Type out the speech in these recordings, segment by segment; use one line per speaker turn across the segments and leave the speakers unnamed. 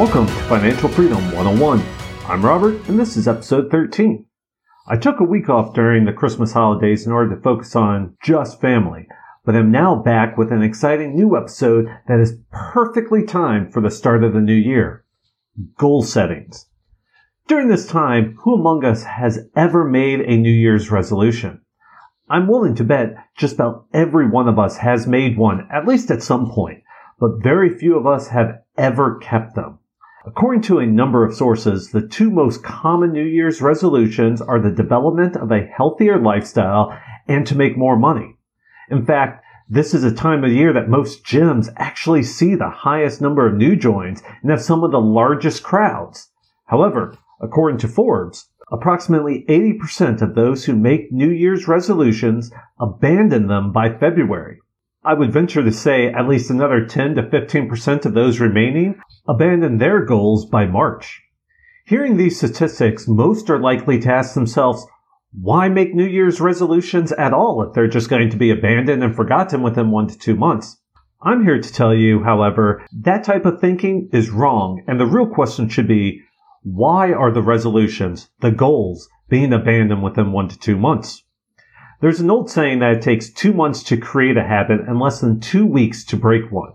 Welcome to Financial Freedom 101. I'm Robert, and this is episode 13. I took a week off during the Christmas holidays in order to focus on just family, but I'm now back with an exciting new episode that is perfectly timed for the start of the new year. Goal settings. During this time, who among us has ever made a New Year's resolution? I'm willing to bet just about every one of us has made one, at least at some point, but very few of us have ever kept them. According to a number of sources, the two most common New Year's resolutions are the development of a healthier lifestyle and to make more money. In fact, this is a time of year that most gyms actually see the highest number of new joins and have some of the largest crowds. However, according to Forbes, approximately 80% of those who make New Year's resolutions abandon them by February. I would venture to say at least another 10 to 15% of those remaining abandon their goals by March. Hearing these statistics, most are likely to ask themselves, why make New Year's resolutions at all if they're just going to be abandoned and forgotten within one to two months? I'm here to tell you, however, that type of thinking is wrong, and the real question should be, why are the resolutions, the goals, being abandoned within one to two months? There's an old saying that it takes two months to create a habit and less than two weeks to break one.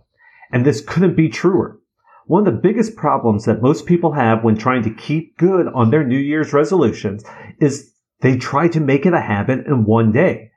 And this couldn't be truer. One of the biggest problems that most people have when trying to keep good on their New Year's resolutions is they try to make it a habit in one day.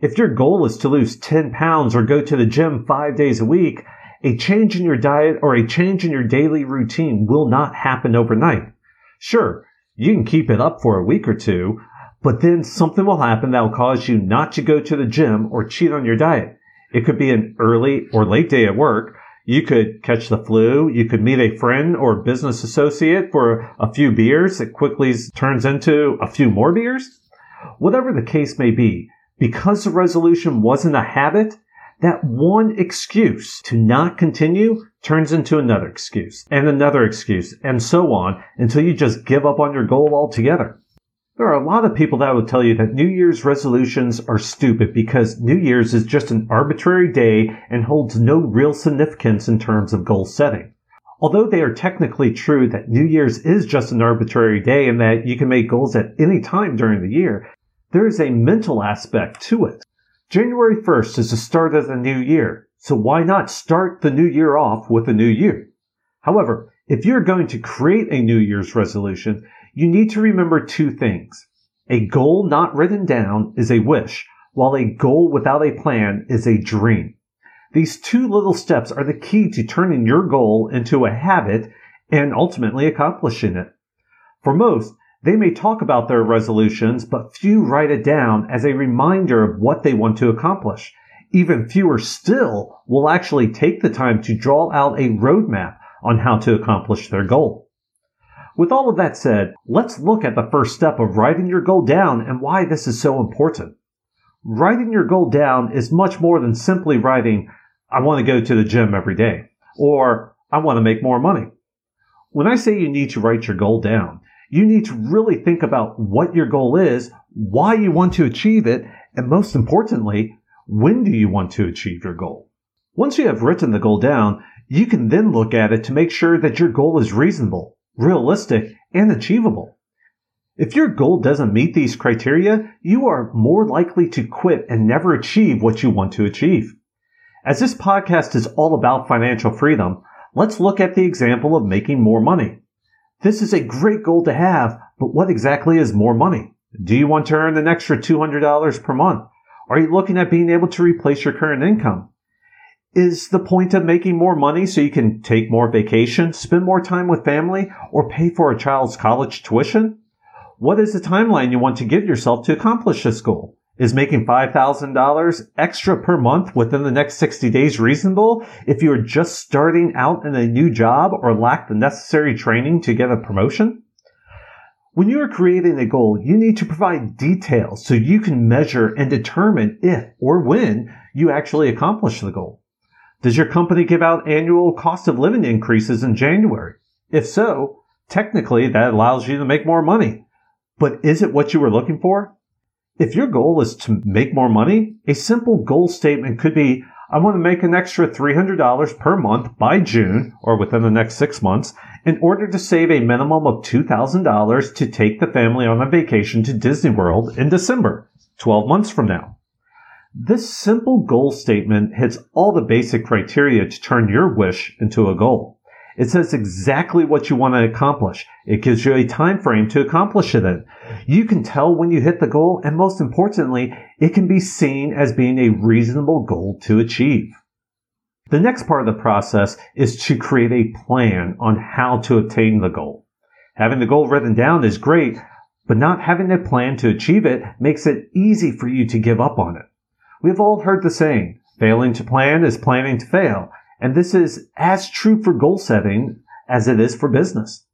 If your goal is to lose 10 pounds or go to the gym five days a week, a change in your diet or a change in your daily routine will not happen overnight. Sure, you can keep it up for a week or two, but then something will happen that will cause you not to go to the gym or cheat on your diet. It could be an early or late day at work. You could catch the flu. You could meet a friend or business associate for a few beers. It quickly turns into a few more beers. Whatever the case may be, because the resolution wasn't a habit, that one excuse to not continue turns into another excuse and another excuse and so on until you just give up on your goal altogether. There are a lot of people that will tell you that New Year's resolutions are stupid because New Year's is just an arbitrary day and holds no real significance in terms of goal setting. Although they are technically true that New Year's is just an arbitrary day and that you can make goals at any time during the year, there is a mental aspect to it. January 1st is the start of the new year, so why not start the new year off with a new year? However, if you're going to create a New Year's resolution, you need to remember two things. A goal not written down is a wish, while a goal without a plan is a dream. These two little steps are the key to turning your goal into a habit and ultimately accomplishing it. For most, they may talk about their resolutions, but few write it down as a reminder of what they want to accomplish. Even fewer still will actually take the time to draw out a roadmap on how to accomplish their goal. With all of that said, let's look at the first step of writing your goal down and why this is so important. Writing your goal down is much more than simply writing, I want to go to the gym every day, or I want to make more money. When I say you need to write your goal down, you need to really think about what your goal is, why you want to achieve it, and most importantly, when do you want to achieve your goal? Once you have written the goal down, you can then look at it to make sure that your goal is reasonable realistic, and achievable. If your goal doesn't meet these criteria, you are more likely to quit and never achieve what you want to achieve. As this podcast is all about financial freedom, let's look at the example of making more money. This is a great goal to have, but what exactly is more money? Do you want to earn an extra $200 per month? Are you looking at being able to replace your current income? Is the point of making more money so you can take more vacation, spend more time with family, or pay for a child's college tuition? What is the timeline you want to give yourself to accomplish this goal? Is making $5,000 extra per month within the next 60 days reasonable if you are just starting out in a new job or lack the necessary training to get a promotion? When you are creating a goal, you need to provide details so you can measure and determine if or when you actually accomplish the goal. Does your company give out annual cost of living increases in January? If so, technically that allows you to make more money. But is it what you were looking for? If your goal is to make more money, a simple goal statement could be, I want to make an extra $300 per month by June or within the next six months in order to save a minimum of $2,000 to take the family on a vacation to Disney World in December, 12 months from now. This simple goal statement hits all the basic criteria to turn your wish into a goal. It says exactly what you want to accomplish. It gives you a time frame to accomplish it in. You can tell when you hit the goal, and most importantly, it can be seen as being a reasonable goal to achieve. The next part of the process is to create a plan on how to attain the goal. Having the goal written down is great, but not having a plan to achieve it makes it easy for you to give up on it. We've all heard the saying, failing to plan is planning to fail. And this is as true for goal setting as it is for business.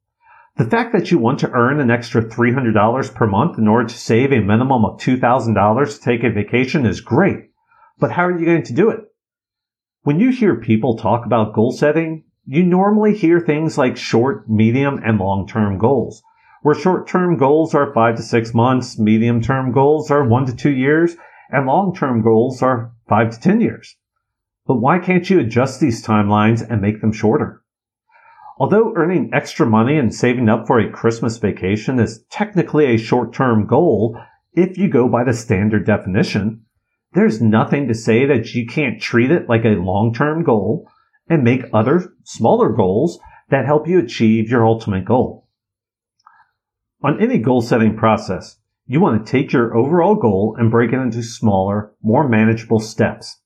The fact that you want to earn an extra $300 per month in order to save a minimum of $2,000 to take a vacation is great. But how are you going to do it? When you hear people talk about goal setting, you normally hear things like short, medium, and long-term goals. Where short-term goals are five to six months, medium-term goals are one to two years, and long-term goals are five to ten years. But why can't you adjust these timelines and make them shorter? Although earning extra money and saving up for a Christmas vacation is technically a short-term goal, if you go by the standard definition, there's nothing to say that you can't treat it like a long-term goal and make other smaller goals that help you achieve your ultimate goal. On any goal setting process, you want to take your overall goal and break it into smaller, more manageable steps.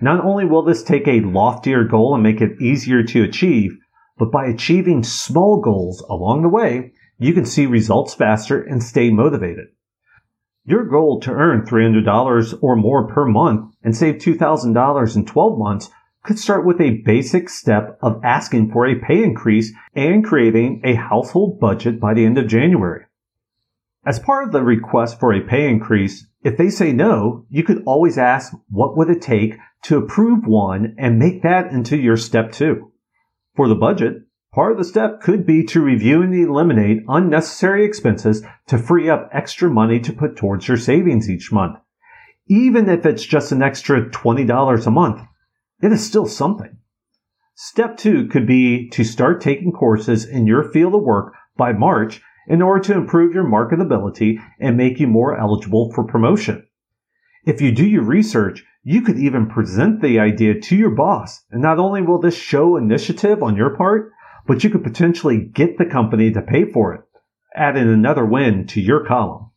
Not only will this take a loftier goal and make it easier to achieve, but by achieving small goals along the way, you can see results faster and stay motivated. Your goal to earn $300 or more per month and save $2,000 in 12 months could start with a basic step of asking for a pay increase and creating a household budget by the end of January. As part of the request for a pay increase, if they say no, you could always ask what would it take to approve one and make that into your step two. For the budget, part of the step could be to review and eliminate unnecessary expenses to free up extra money to put towards your savings each month. Even if it's just an extra $20 a month, it is still something. Step two could be to start taking courses in your field of work by March in order to improve your marketability and make you more eligible for promotion. If you do your research, you could even present the idea to your boss. And not only will this show initiative on your part, but you could potentially get the company to pay for it, adding another win to your column.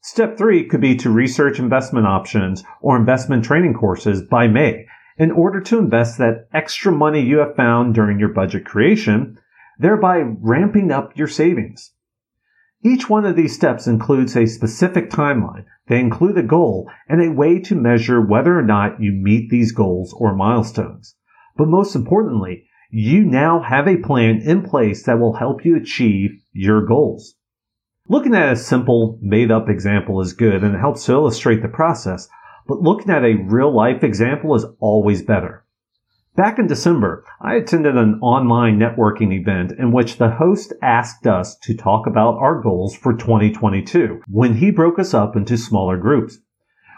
Step three could be to research investment options or investment training courses by May in order to invest that extra money you have found during your budget creation, thereby ramping up your savings. Each one of these steps includes a specific timeline. They include a goal and a way to measure whether or not you meet these goals or milestones. But most importantly, you now have a plan in place that will help you achieve your goals. Looking at a simple made up example is good and it helps to illustrate the process, but looking at a real life example is always better. Back in December, I attended an online networking event in which the host asked us to talk about our goals for 2022 when he broke us up into smaller groups.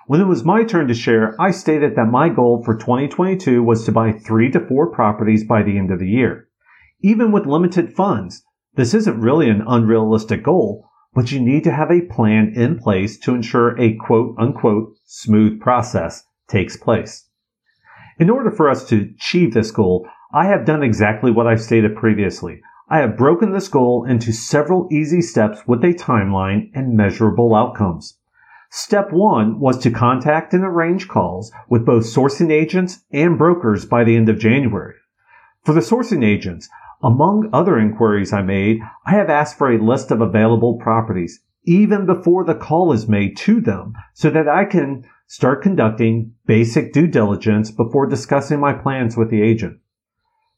When it was my turn to share, I stated that my goal for 2022 was to buy three to four properties by the end of the year. Even with limited funds, this isn't really an unrealistic goal, but you need to have a plan in place to ensure a quote unquote smooth process takes place. In order for us to achieve this goal, I have done exactly what I've stated previously. I have broken this goal into several easy steps with a timeline and measurable outcomes. Step one was to contact and arrange calls with both sourcing agents and brokers by the end of January. For the sourcing agents, among other inquiries I made, I have asked for a list of available properties even before the call is made to them so that I can Start conducting basic due diligence before discussing my plans with the agent.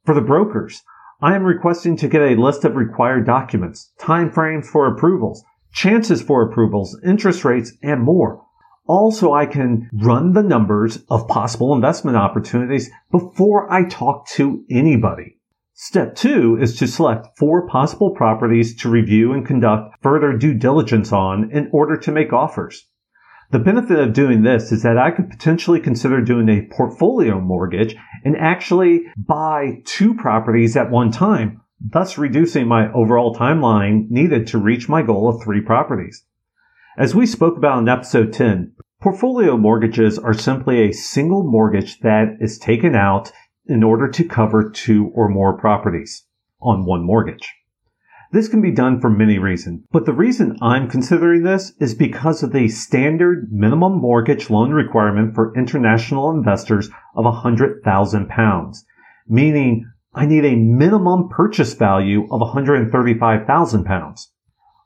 For the brokers, I am requesting to get a list of required documents, timeframes for approvals, chances for approvals, interest rates, and more. Also, I can run the numbers of possible investment opportunities before I talk to anybody. Step two is to select four possible properties to review and conduct further due diligence on in order to make offers. The benefit of doing this is that I could potentially consider doing a portfolio mortgage and actually buy two properties at one time thus reducing my overall timeline needed to reach my goal of three properties. As we spoke about in episode 10, portfolio mortgages are simply a single mortgage that is taken out in order to cover two or more properties on one mortgage. This can be done for many reasons, but the reason I'm considering this is because of the standard minimum mortgage loan requirement for international investors of £100,000, meaning I need a minimum purchase value of £135,000.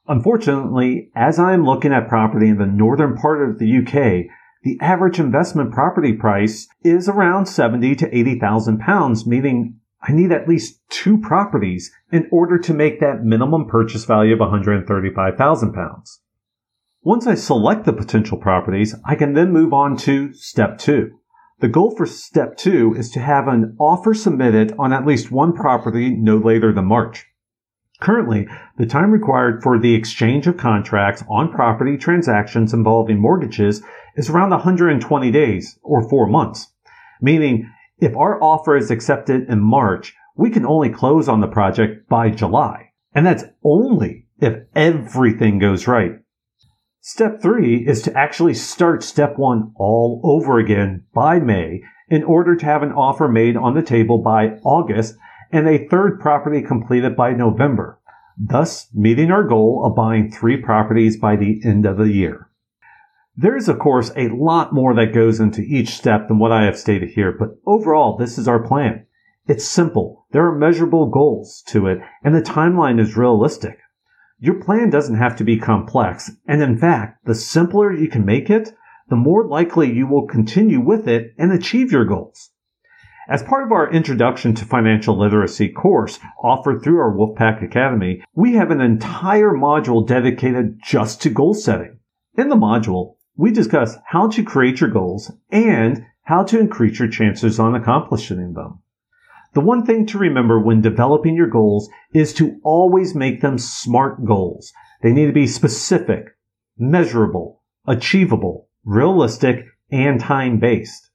Unfortunately, as I am looking at property in the northern part of the UK, the average investment property price is around 70 to 80,000 pounds, meaning I need at least two properties in order to make that minimum purchase value of 135,000 pounds. Once I select the potential properties, I can then move on to step two. The goal for step two is to have an offer submitted on at least one property no later than March. Currently, the time required for the exchange of contracts on property transactions involving mortgages is around 120 days or four months, meaning if our offer is accepted in March, we can only close on the project by July. And that's only if everything goes right. Step three is to actually start step one all over again by May in order to have an offer made on the table by August and a third property completed by November, thus meeting our goal of buying three properties by the end of the year. There is, of course, a lot more that goes into each step than what I have stated here, but overall, this is our plan. It's simple. There are measurable goals to it, and the timeline is realistic. Your plan doesn't have to be complex, and in fact, the simpler you can make it, the more likely you will continue with it and achieve your goals. As part of our Introduction to Financial Literacy course offered through our Wolfpack Academy, we have an entire module dedicated just to goal setting. In the module, we discuss how to create your goals and how to increase your chances on accomplishing them. The one thing to remember when developing your goals is to always make them SMART goals. They need to be specific, measurable, achievable, realistic, and time based.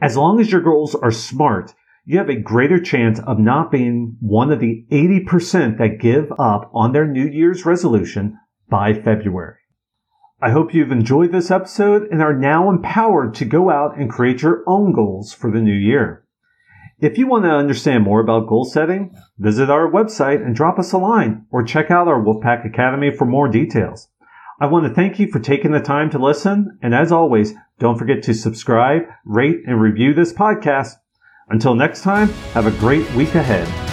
As long as your goals are SMART, you have a greater chance of not being one of the 80% that give up on their New Year's resolution by February. I hope you've enjoyed this episode and are now empowered to go out and create your own goals for the new year. If you want to understand more about goal setting, visit our website and drop us a line or check out our Wolfpack Academy for more details. I want to thank you for taking the time to listen. And as always, don't forget to subscribe, rate, and review this podcast. Until next time, have a great week ahead.